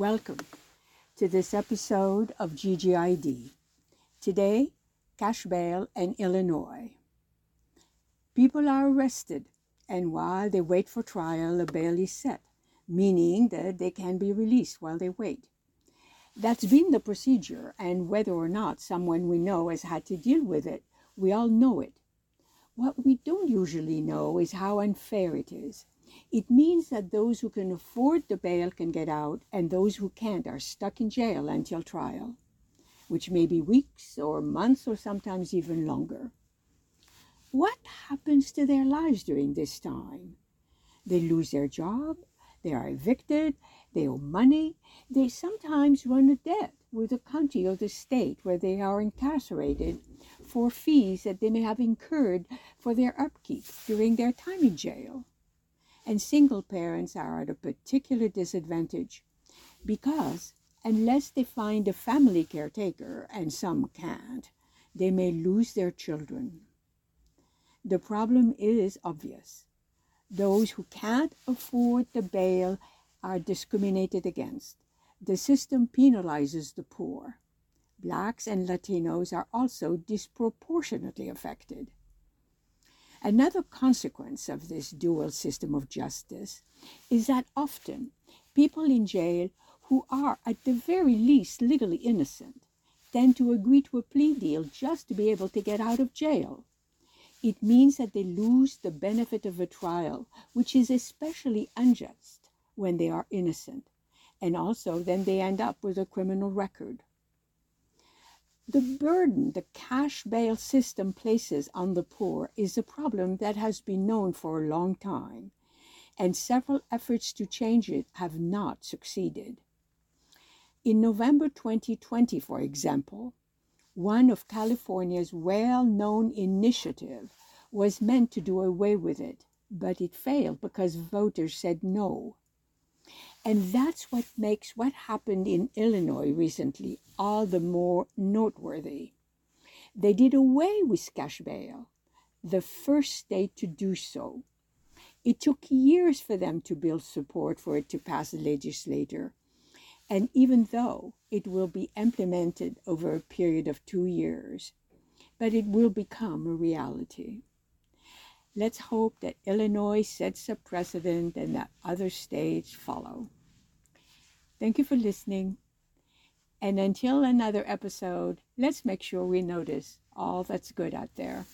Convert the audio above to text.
Welcome to this episode of GGID. Today, cash bail in Illinois. People are arrested, and while they wait for trial, a bail is set, meaning that they can be released while they wait. That's been the procedure, and whether or not someone we know has had to deal with it, we all know it. What we don't usually know is how unfair it is it means that those who can afford the bail can get out, and those who can't are stuck in jail until trial, which may be weeks or months or sometimes even longer. What happens to their lives during this time? They lose their job, they are evicted, they owe money, they sometimes run a debt with the county or the state where they are incarcerated for fees that they may have incurred for their upkeep during their time in jail and single parents are at a particular disadvantage because unless they find a family caretaker, and some can't, they may lose their children. The problem is obvious. Those who can't afford the bail are discriminated against. The system penalizes the poor. Blacks and Latinos are also disproportionately affected. Another consequence of this dual system of justice is that often people in jail who are at the very least legally innocent tend to agree to a plea deal just to be able to get out of jail. It means that they lose the benefit of a trial, which is especially unjust when they are innocent, and also then they end up with a criminal record. The burden the cash bail system places on the poor is a problem that has been known for a long time, and several efforts to change it have not succeeded. In November 2020, for example, one of California's well known initiatives was meant to do away with it, but it failed because voters said no. And that's what makes what happened in Illinois recently all the more noteworthy. They did away with cash bail, the first state to do so. It took years for them to build support for it to pass the legislature. And even though it will be implemented over a period of two years, but it will become a reality. Let's hope that Illinois sets a precedent and that other states follow. Thank you for listening. And until another episode, let's make sure we notice all that's good out there.